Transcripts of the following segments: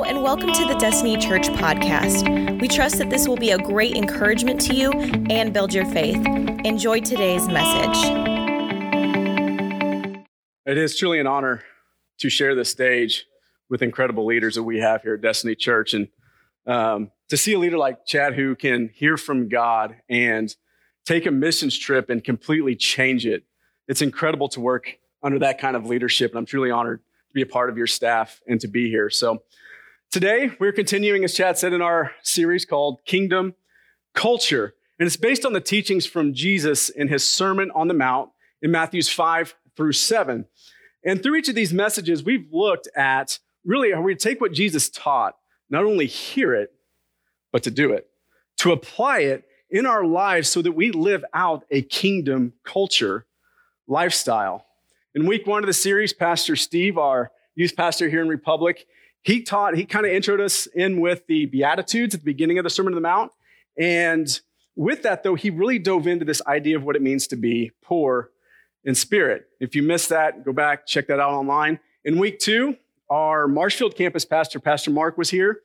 And welcome to the Destiny Church podcast. We trust that this will be a great encouragement to you and build your faith. Enjoy today's message. It is truly an honor to share this stage with incredible leaders that we have here at Destiny Church. And um, to see a leader like Chad who can hear from God and take a missions trip and completely change it, it's incredible to work under that kind of leadership. And I'm truly honored to be a part of your staff and to be here. So today we're continuing, as Chad said, in our series called Kingdom Culture. And it's based on the teachings from Jesus in his Sermon on the Mount in Matthews 5 through 7. And through each of these messages, we've looked at really how we take what Jesus taught, not only hear it, but to do it, to apply it in our lives so that we live out a kingdom culture lifestyle. In week one of the series, Pastor Steve, our youth pastor here in Republic, he taught, he kind of introed us in with the Beatitudes at the beginning of the Sermon on the Mount. And with that, though, he really dove into this idea of what it means to be poor in spirit. If you missed that, go back, check that out online. In week two, our Marshfield campus pastor, Pastor Mark, was here,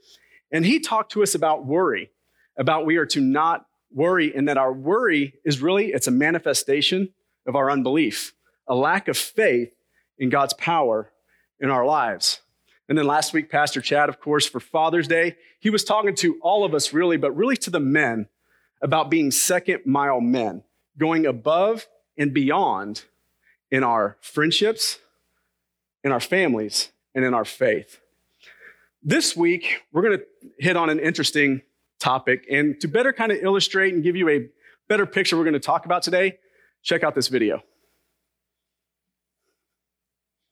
and he talked to us about worry, about we are to not worry, and that our worry is really, it's a manifestation of our unbelief a lack of faith in God's power in our lives. And then last week, Pastor Chad, of course, for Father's Day, he was talking to all of us really, but really to the men about being second mile men, going above and beyond in our friendships, in our families, and in our faith. This week, we're going to hit on an interesting topic. And to better kind of illustrate and give you a better picture we're going to talk about today, check out this video.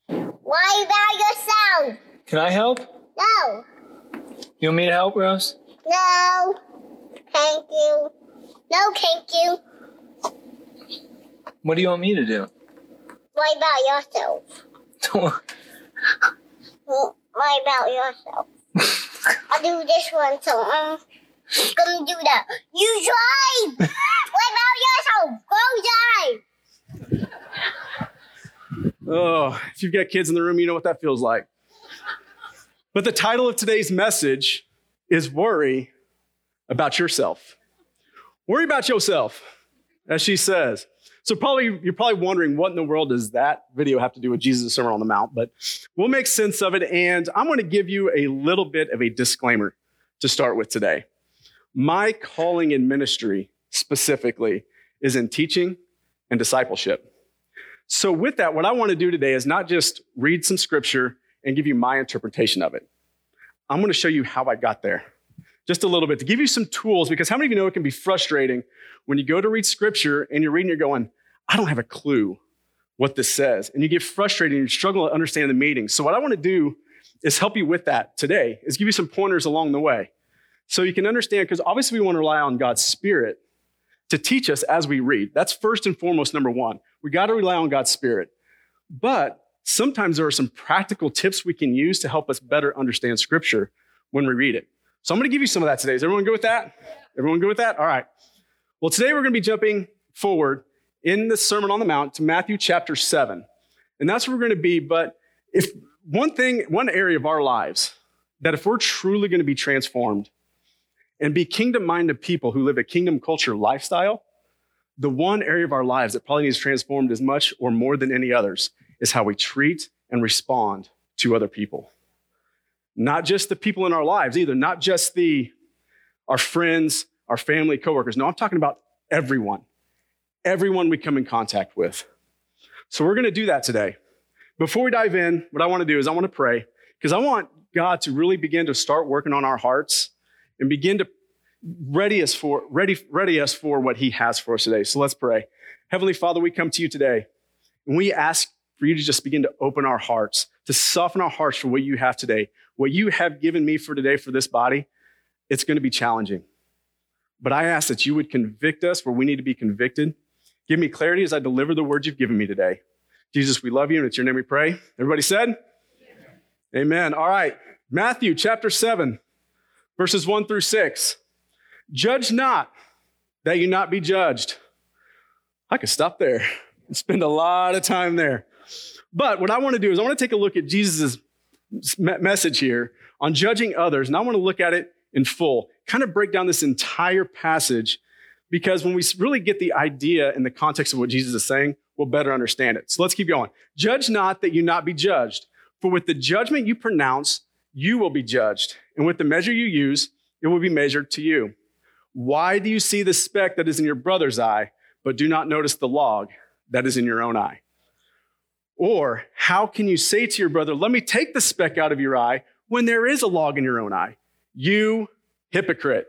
Why about yourself? Can I help? No. You want me to help, Rose? No. Thank you. No, thank you. What do you want me to do? Why about yourself? Why about yourself? I'll do this one, so I'm gonna do that. You drive! Why about yourself? Go drive! Oh, if you've got kids in the room, you know what that feels like. But the title of today's message is Worry About Yourself. Worry about yourself, as she says. So probably you're probably wondering what in the world does that video have to do with Jesus' Sermon on the Mount, but we'll make sense of it. And I'm going to give you a little bit of a disclaimer to start with today. My calling in ministry specifically is in teaching and discipleship. So, with that, what I want to do today is not just read some scripture and give you my interpretation of it. I'm going to show you how I got there just a little bit to give you some tools because how many of you know it can be frustrating when you go to read scripture and you're reading, you're going, I don't have a clue what this says. And you get frustrated and you struggle to understand the meaning. So, what I want to do is help you with that today, is give you some pointers along the way so you can understand, because obviously we want to rely on God's Spirit to teach us as we read. That's first and foremost, number one. We got to rely on God's Spirit. But sometimes there are some practical tips we can use to help us better understand Scripture when we read it. So I'm going to give you some of that today. Is everyone good with that? Everyone good with that? All right. Well, today we're going to be jumping forward in the Sermon on the Mount to Matthew chapter 7. And that's where we're going to be. But if one thing, one area of our lives that if we're truly going to be transformed and be kingdom minded people who live a kingdom culture lifestyle, the one area of our lives that probably needs transformed as much or more than any others is how we treat and respond to other people. Not just the people in our lives either, not just the our friends, our family, coworkers. No, I'm talking about everyone. Everyone we come in contact with. So we're going to do that today. Before we dive in, what I want to do is I want to pray because I want God to really begin to start working on our hearts and begin to ready us for ready ready us for what he has for us today. So let's pray. Heavenly Father, we come to you today and we ask for you to just begin to open our hearts, to soften our hearts for what you have today. What you have given me for today for this body, it's going to be challenging. But I ask that you would convict us where we need to be convicted. Give me clarity as I deliver the words you've given me today. Jesus, we love you, and it's your name we pray. Everybody said? Amen. Amen. All right. Matthew chapter 7 verses 1 through 6. Judge not that you not be judged. I could stop there and spend a lot of time there. But what I want to do is I want to take a look at Jesus' message here on judging others, and I want to look at it in full, kind of break down this entire passage, because when we really get the idea and the context of what Jesus is saying, we'll better understand it. So let's keep going. Judge not that you not be judged, for with the judgment you pronounce, you will be judged, and with the measure you use, it will be measured to you. Why do you see the speck that is in your brother's eye, but do not notice the log that is in your own eye? Or how can you say to your brother, Let me take the speck out of your eye when there is a log in your own eye? You hypocrite.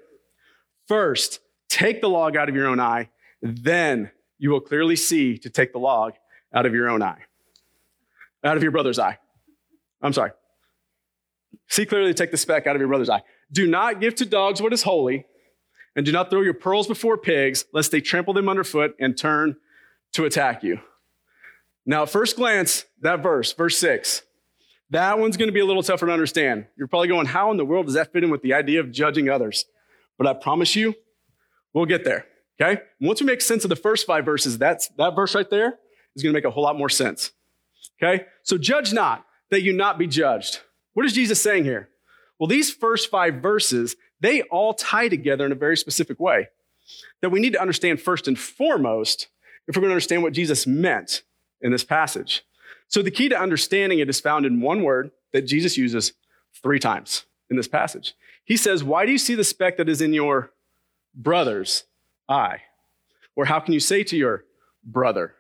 First, take the log out of your own eye, then you will clearly see to take the log out of your own eye, out of your brother's eye. I'm sorry. See clearly take the speck out of your brother's eye. Do not give to dogs what is holy, and do not throw your pearls before pigs, lest they trample them underfoot and turn to attack you. Now, at first glance, that verse, verse six, that one's going to be a little tougher to understand. You're probably going, how in the world does that fit in with the idea of judging others? But I promise you, we'll get there. Okay? Once we make sense of the first five verses, that's, that verse right there is going to make a whole lot more sense. Okay? So judge not, that you not be judged. What is Jesus saying here? Well, these first five verses, they all tie together in a very specific way that we need to understand first and foremost if we're going to understand what Jesus meant in this passage. So the key to understanding it is found in one word that Jesus uses three times in this passage. He says, Why do you see the speck that is in your brother's eye? Or how can you say to your brother?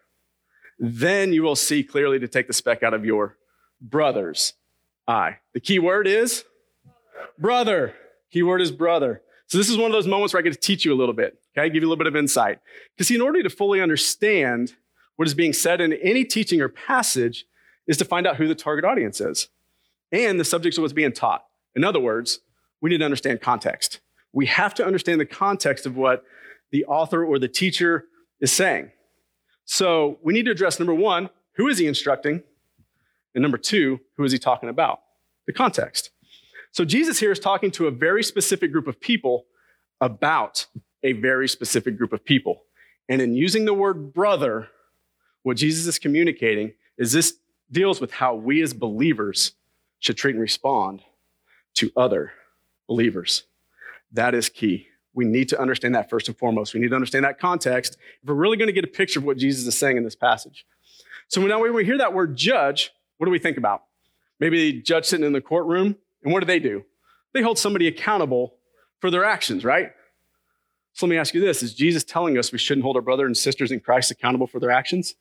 Then you will see clearly to take the speck out of your brother's eye. The key word is brother. Key word is brother. So this is one of those moments where I get to teach you a little bit, okay? Give you a little bit of insight. Because in order to fully understand what is being said in any teaching or passage is to find out who the target audience is and the subjects of what's being taught. In other words, we need to understand context. We have to understand the context of what the author or the teacher is saying. So we need to address number one, who is he instructing? And number two, who is he talking about? The context. So Jesus here is talking to a very specific group of people about a very specific group of people. And in using the word brother, what Jesus is communicating is this deals with how we as believers should treat and respond to other believers. That is key. We need to understand that first and foremost. We need to understand that context if we're really going to get a picture of what Jesus is saying in this passage. So now when we hear that word judge, what do we think about? Maybe the judge sitting in the courtroom, and what do they do? They hold somebody accountable for their actions, right? So let me ask you this Is Jesus telling us we shouldn't hold our brother and sisters in Christ accountable for their actions?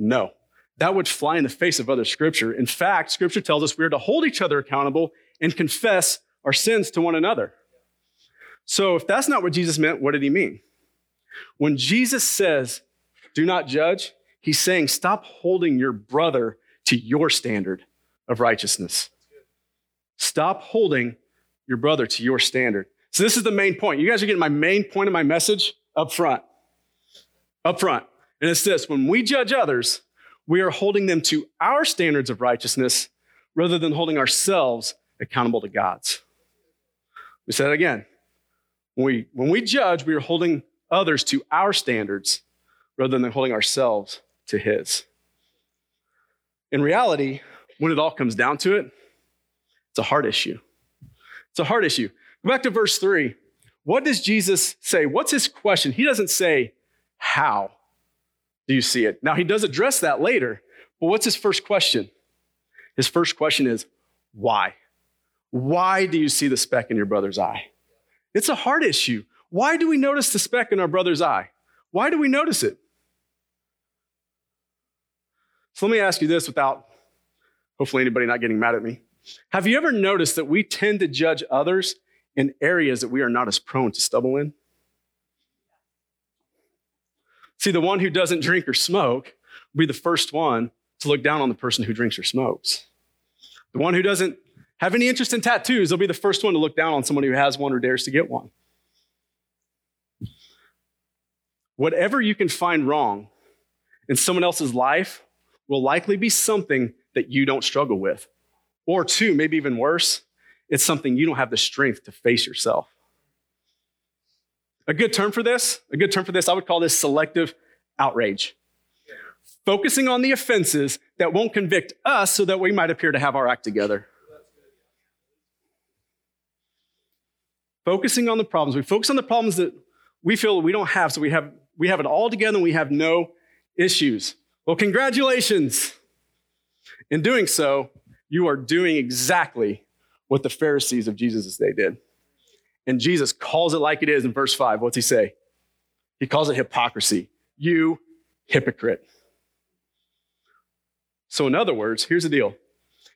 No. That would fly in the face of other scripture. In fact, scripture tells us we are to hold each other accountable and confess our sins to one another. So if that's not what Jesus meant, what did he mean? When Jesus says, do not judge, he's saying, stop holding your brother to your standard of righteousness. Stop holding your brother to your standard. So this is the main point. You guys are getting my main point of my message up front. Up front. And it's this when we judge others, we are holding them to our standards of righteousness rather than holding ourselves accountable to God's. We say that again. When we, when we judge, we are holding others to our standards rather than holding ourselves to His. In reality, when it all comes down to it, it's a heart issue. It's a heart issue. Go back to verse three. What does Jesus say? What's his question? He doesn't say, How? Do you see it? Now, he does address that later, but what's his first question? His first question is, why? Why do you see the speck in your brother's eye? It's a heart issue. Why do we notice the speck in our brother's eye? Why do we notice it? So let me ask you this without hopefully anybody not getting mad at me. Have you ever noticed that we tend to judge others in areas that we are not as prone to stumble in? See, the one who doesn't drink or smoke will be the first one to look down on the person who drinks or smokes. The one who doesn't have any interest in tattoos, they'll be the first one to look down on someone who has one or dares to get one. Whatever you can find wrong in someone else's life will likely be something that you don't struggle with. Or, two, maybe even worse, it's something you don't have the strength to face yourself. A good term for this, a good term for this, I would call this selective outrage. focusing on the offenses that won't convict us so that we might appear to have our act together. Focusing on the problems. We focus on the problems that we feel we don't have, so we have, we have it all together and we have no issues. Well, congratulations. In doing so, you are doing exactly what the Pharisees of Jesus' day did. And Jesus calls it like it is in verse 5. What's he say? He calls it hypocrisy. You hypocrite. So, in other words, here's the deal.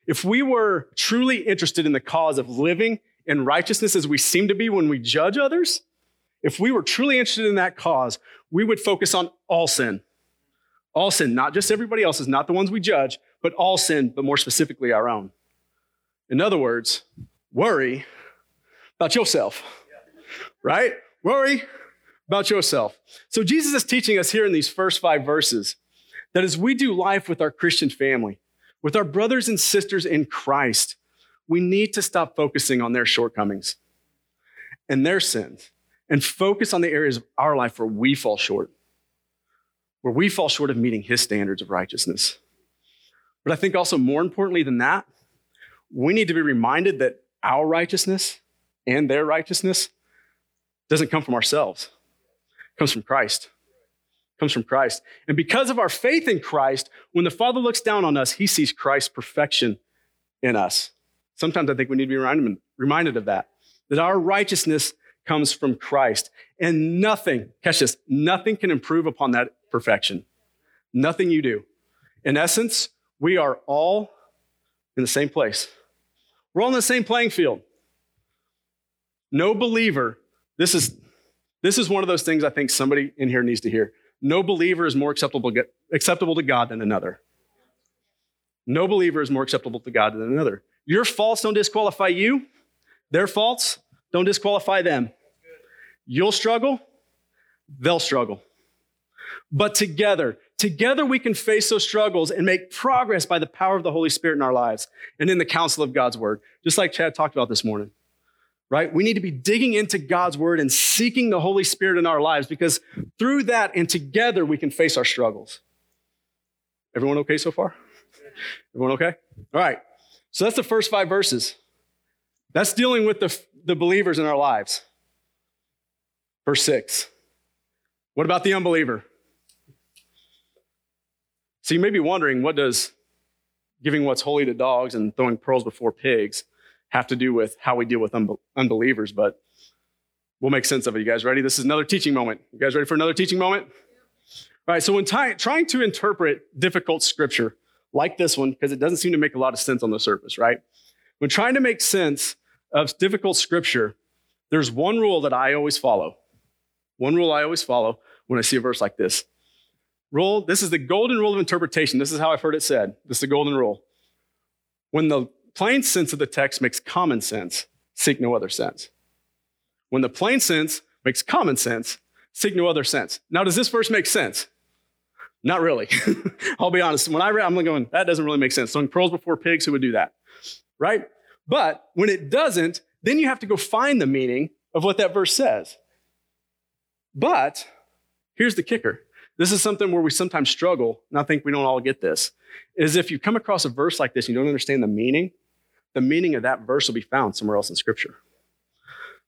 If we were truly interested in the cause of living in righteousness as we seem to be when we judge others, if we were truly interested in that cause, we would focus on all sin. All sin, not just everybody else's, not the ones we judge, but all sin, but more specifically our own. In other words, worry about yourself, right? Worry about yourself. So Jesus is teaching us here in these first five verses that as we do life with our Christian family, with our brothers and sisters in Christ, we need to stop focusing on their shortcomings and their sins and focus on the areas of our life where we fall short where we fall short of meeting his standards of righteousness. But I think also more importantly than that, we need to be reminded that our righteousness and their righteousness doesn't come from ourselves. It comes from Christ. It comes from Christ. And because of our faith in Christ, when the Father looks down on us, he sees Christ's perfection in us. Sometimes I think we need to be reminded, of that, that our righteousness comes from Christ. And nothing, catch this, nothing can improve upon that perfection. Nothing you do. In essence, we are all in the same place. We're all in the same playing field. No believer, this is, this is one of those things I think somebody in here needs to hear. No believer is more acceptable, acceptable to God than another. No believer is more acceptable to God than another. Your faults don't disqualify you, their faults don't disqualify them. You'll struggle, they'll struggle. But together, together we can face those struggles and make progress by the power of the Holy Spirit in our lives and in the counsel of God's word, just like Chad talked about this morning. Right? We need to be digging into God's word and seeking the Holy Spirit in our lives because through that and together we can face our struggles. Everyone okay so far? Everyone okay? All right. So that's the first five verses. That's dealing with the, the believers in our lives. Verse six. What about the unbeliever? So you may be wondering, what does giving what's holy to dogs and throwing pearls before pigs have to do with how we deal with unbelievers? But we'll make sense of it. You guys ready? This is another teaching moment. You guys ready for another teaching moment? All right, so when ty- trying to interpret difficult scripture like this one, because it doesn't seem to make a lot of sense on the surface, right? When trying to make sense of difficult scripture, there's one rule that I always follow. One rule I always follow when I see a verse like this rule, this is the golden rule of interpretation. This is how I've heard it said. This is the golden rule. When the plain sense of the text makes common sense, seek no other sense. When the plain sense makes common sense, seek no other sense. Now, does this verse make sense? Not really. I'll be honest. When I read, I'm going, that doesn't really make sense. Sowing pearls before pigs, who would do that? Right? But when it doesn't, then you have to go find the meaning of what that verse says. But here's the kicker this is something where we sometimes struggle, and I think we don't all get this, is if you come across a verse like this and you don't understand the meaning, the meaning of that verse will be found somewhere else in Scripture.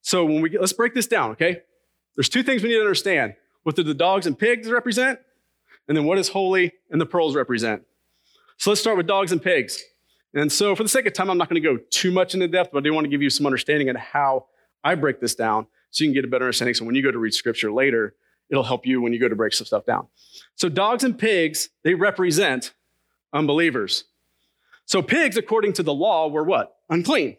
So when we get, let's break this down, okay? There's two things we need to understand. What do the dogs and pigs represent? And then what does holy and the pearls represent? So let's start with dogs and pigs. And so for the sake of time, I'm not going to go too much into depth, but I do want to give you some understanding of how I break this down so you can get a better understanding. So when you go to read scripture later, it'll help you when you go to break some stuff down. So dogs and pigs, they represent unbelievers. So pigs, according to the law, were what? Unclean.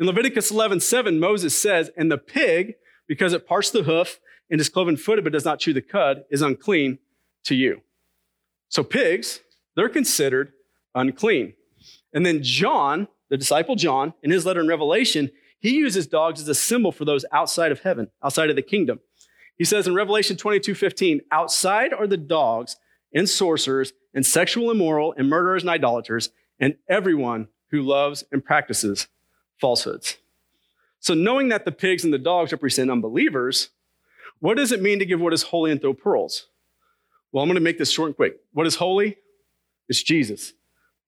In Leviticus 11, 7, Moses says, and the pig, because it parts the hoof and is cloven footed but does not chew the cud, is unclean to you. So pigs, they're considered unclean. And then John, the disciple John, in his letter in Revelation, he uses dogs as a symbol for those outside of heaven, outside of the kingdom. He says in Revelation 22 15, outside are the dogs and sorcerers and sexual immoral and murderers and idolaters and everyone who loves and practices falsehoods. So, knowing that the pigs and the dogs represent unbelievers, what does it mean to give what is holy and throw pearls? Well, I'm going to make this short and quick. What is holy? It's Jesus.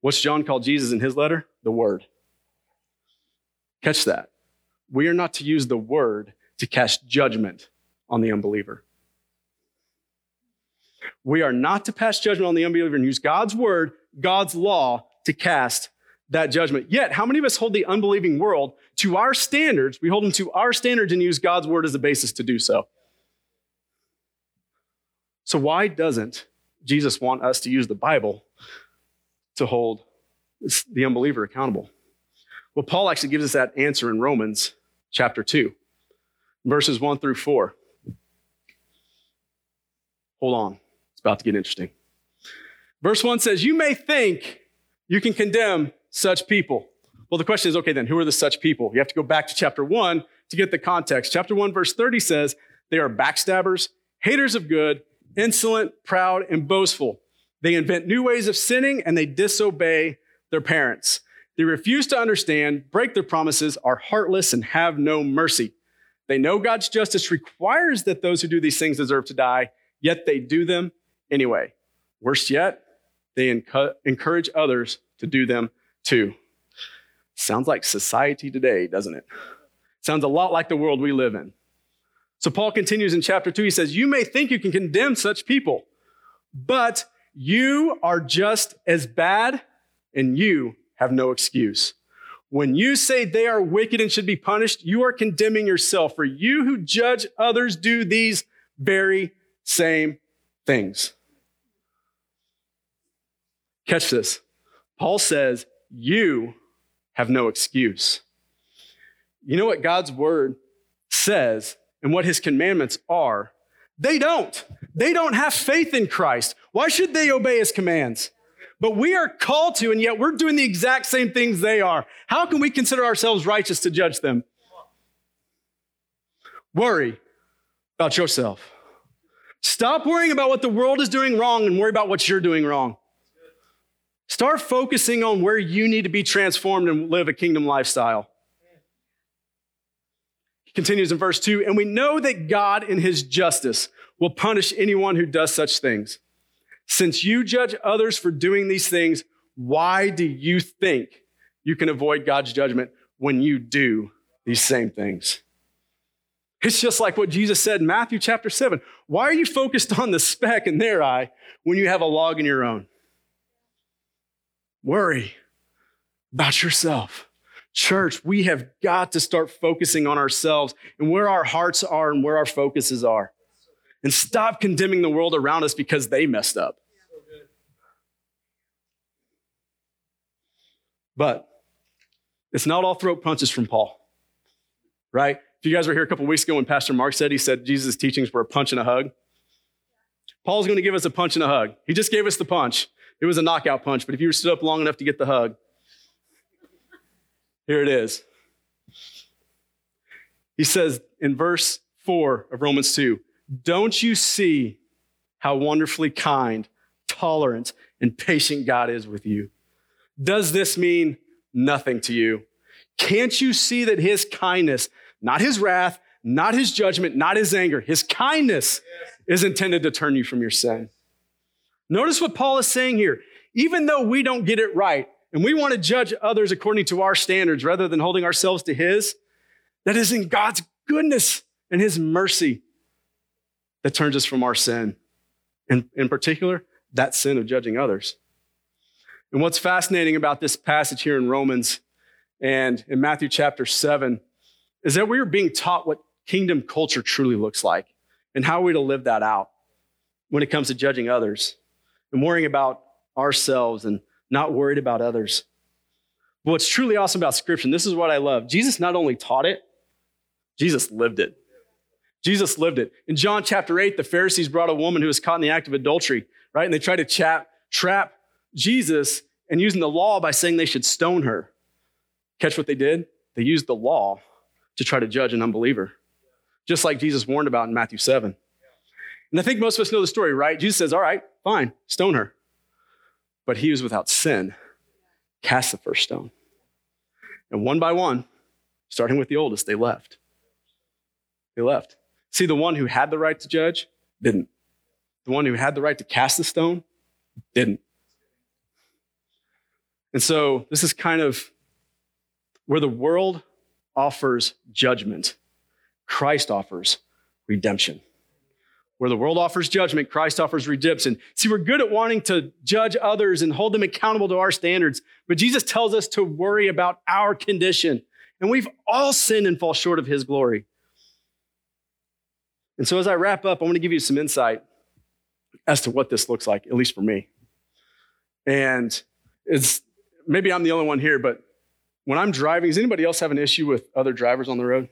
What's John called Jesus in his letter? The Word. Catch that. We are not to use the Word to cast judgment on the unbeliever. We are not to pass judgment on the unbeliever and use God's Word, God's law, to cast that judgment. Yet, how many of us hold the unbelieving world to our standards? We hold them to our standards and use God's Word as a basis to do so. So, why doesn't Jesus want us to use the Bible to hold the unbeliever accountable? Well, Paul actually gives us that answer in Romans chapter 2, verses 1 through 4. Hold on, it's about to get interesting. Verse 1 says, You may think you can condemn such people. Well, the question is okay, then, who are the such people? You have to go back to chapter 1 to get the context. Chapter 1, verse 30 says, They are backstabbers, haters of good insolent, proud, and boastful. They invent new ways of sinning and they disobey their parents. They refuse to understand, break their promises, are heartless, and have no mercy. They know God's justice requires that those who do these things deserve to die, yet they do them anyway. Worse yet, they encourage others to do them too. Sounds like society today, doesn't it? Sounds a lot like the world we live in. So Paul continues in chapter 2. He says, You may think you can condemn such people, but you are just as bad and you have no excuse. When you say they are wicked and should be punished, you are condemning yourself, for you who judge others do these very same things. Catch this. Paul says, You have no excuse. You know what God's word says and what his commandments are, they don't. They don't have faith in Christ. Why should they obey his commands? But we are called to, and yet we're doing the exact same things they are. How can we consider ourselves righteous to judge them? Worry about yourself. Stop worrying about what the world is doing wrong and worry about what you're doing wrong. Start focusing on where you need to be transformed and live a kingdom lifestyle. He continues in verse 2 And we know that God, in his justice, will punish anyone who does such things. Since you judge others for doing these things, why do you think you can avoid God's judgment when you do these same things? It's just like what Jesus said in Matthew chapter 7. Why are you focused on the speck in their eye when you have a log in your own? Worry about yourself. Church, we have got to start focusing on ourselves and where our hearts are and where our focuses are. And stop condemning the world around us because they messed up. But it's not all throat punches from Paul, right? If you guys were here a couple weeks ago when Pastor Mark said he said Jesus' teachings were a punch and a hug, Paul's going to give us a punch and a hug. He just gave us the punch. It was a knockout punch, but if you were stood up long enough to get the hug, here it is. He says in verse 4 of Romans 2 Don't you see how wonderfully kind, tolerant, and patient God is with you? Does this mean nothing to you? Can't you see that his kindness, not his wrath, not his judgment, not his anger, his kindness is intended to turn you from your sin? Notice what Paul is saying here. Even though we don't get it right, and we want to judge others according to our standards rather than holding ourselves to His, that is in God's goodness and His mercy that turns us from our sin. And in particular, that sin of judging others. And what's fascinating about this passage here in Romans and in Matthew chapter 7 is that we are being taught what kingdom culture truly looks like and how we're to live that out when it comes to judging others and worrying about ourselves and not worried about others. But what's truly awesome about Scripture, this is what I love Jesus not only taught it, Jesus lived it. Jesus lived it. In John chapter 8, the Pharisees brought a woman who was caught in the act of adultery, right? And they tried to trap, trap Jesus and using the law by saying they should stone her. Catch what they did? They used the law to try to judge an unbeliever, just like Jesus warned about in Matthew 7. And I think most of us know the story, right? Jesus says, All right, fine, stone her but he was without sin, cast the first stone. And one by one, starting with the oldest, they left. They left. See, the one who had the right to judge didn't. the one who had the right to cast the stone, didn't. And so this is kind of where the world offers judgment, Christ offers redemption. Where the world offers judgment, Christ offers redemption. See, we're good at wanting to judge others and hold them accountable to our standards, but Jesus tells us to worry about our condition. And we've all sinned and fall short of his glory. And so, as I wrap up, I want to give you some insight as to what this looks like, at least for me. And it's maybe I'm the only one here, but when I'm driving, does anybody else have an issue with other drivers on the road?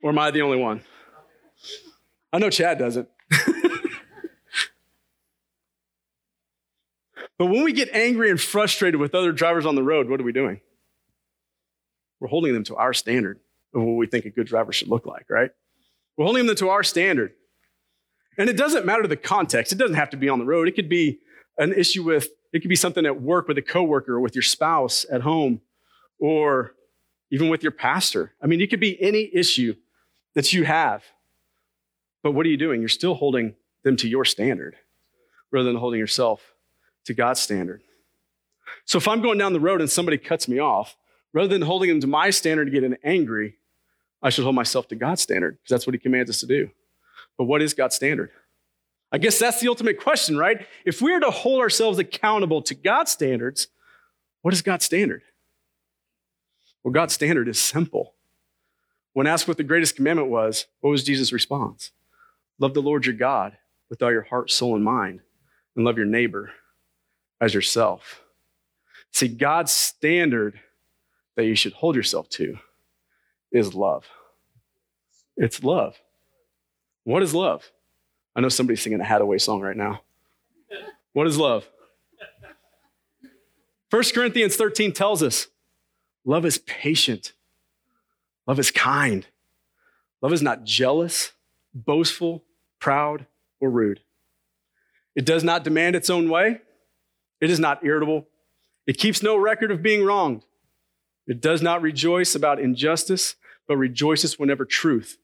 Or am I the only one? I know Chad doesn't. But when we get angry and frustrated with other drivers on the road, what are we doing? We're holding them to our standard of what we think a good driver should look like, right? We're holding them to our standard. And it doesn't matter the context. It doesn't have to be on the road. It could be an issue with, it could be something at work with a coworker or with your spouse at home or even with your pastor. I mean, it could be any issue that you have. But what are you doing? You're still holding them to your standard rather than holding yourself to God's standard. So if I'm going down the road and somebody cuts me off, rather than holding them to my standard to get angry, I should hold myself to God's standard because that's what he commands us to do. But what is God's standard? I guess that's the ultimate question, right? If we are to hold ourselves accountable to God's standards, what is God's standard? Well, God's standard is simple. When asked what the greatest commandment was, what was Jesus' response? Love the Lord your God with all your heart, soul, and mind, and love your neighbor as yourself. See, God's standard that you should hold yourself to is love. It's love. What is love? I know somebody's singing a Haddaway song right now. What is love? 1 Corinthians 13 tells us love is patient, love is kind, love is not jealous, boastful, proud, or rude. It does not demand its own way, it is not irritable, it keeps no record of being wronged. It does not rejoice about injustice, but rejoices whenever truth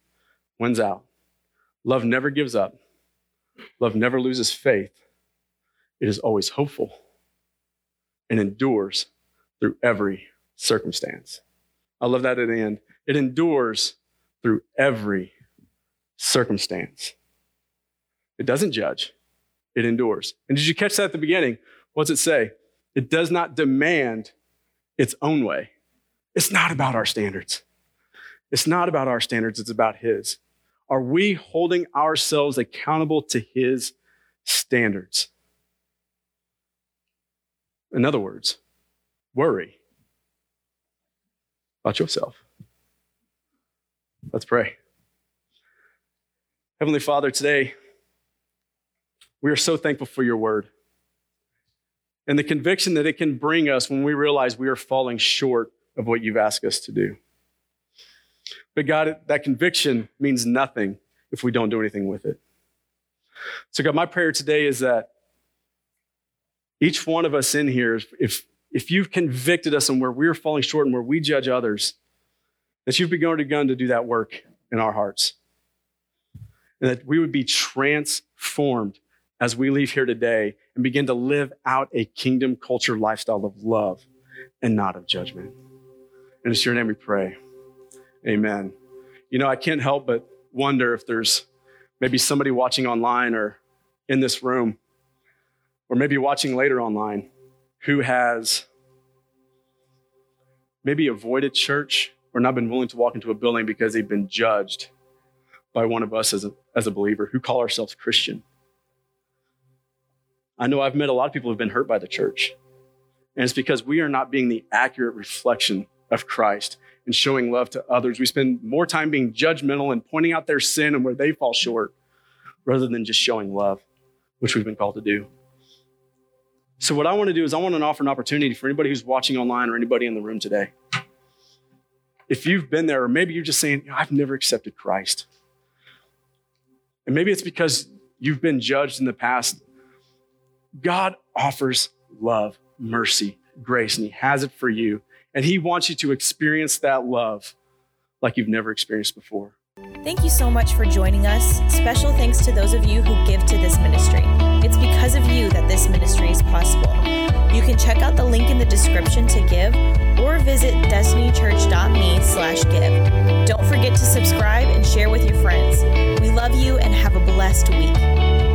wins out. Love never gives up. Love never loses faith. It is always hopeful and endures through every circumstance. I love that at the end. It endures through every circumstance. It doesn't judge, it endures. And did you catch that at the beginning? What's it say? It does not demand its own way. It's not about our standards. It's not about our standards, it's about His. Are we holding ourselves accountable to His standards? In other words, worry about yourself. Let's pray. Heavenly Father, today we are so thankful for your word and the conviction that it can bring us when we realize we are falling short of what you've asked us to do. But God, that conviction means nothing if we don't do anything with it. So, God, my prayer today is that each one of us in here, if, if you've convicted us on where we're falling short and where we judge others, that you've begun to do that work in our hearts. And that we would be transformed as we leave here today and begin to live out a kingdom culture lifestyle of love and not of judgment. And it's your name we pray. Amen. You know, I can't help but wonder if there's maybe somebody watching online or in this room, or maybe watching later online, who has maybe avoided church or not been willing to walk into a building because they've been judged by one of us as a, as a believer who call ourselves Christian. I know I've met a lot of people who've been hurt by the church. And it's because we are not being the accurate reflection of Christ and showing love to others. We spend more time being judgmental and pointing out their sin and where they fall short rather than just showing love, which we've been called to do. So, what I want to do is, I want to offer an opportunity for anybody who's watching online or anybody in the room today. If you've been there, or maybe you're just saying, I've never accepted Christ. And maybe it's because you've been judged in the past. God offers love, mercy, grace, and He has it for you and He wants you to experience that love like you've never experienced before. Thank you so much for joining us. Special thanks to those of you who give to this ministry. It's because of you that this ministry is possible. You can check out the link in the description to give or visit destinychurch.me slash give. Don't forget to subscribe and share with your friends. We love you and have a blessed week.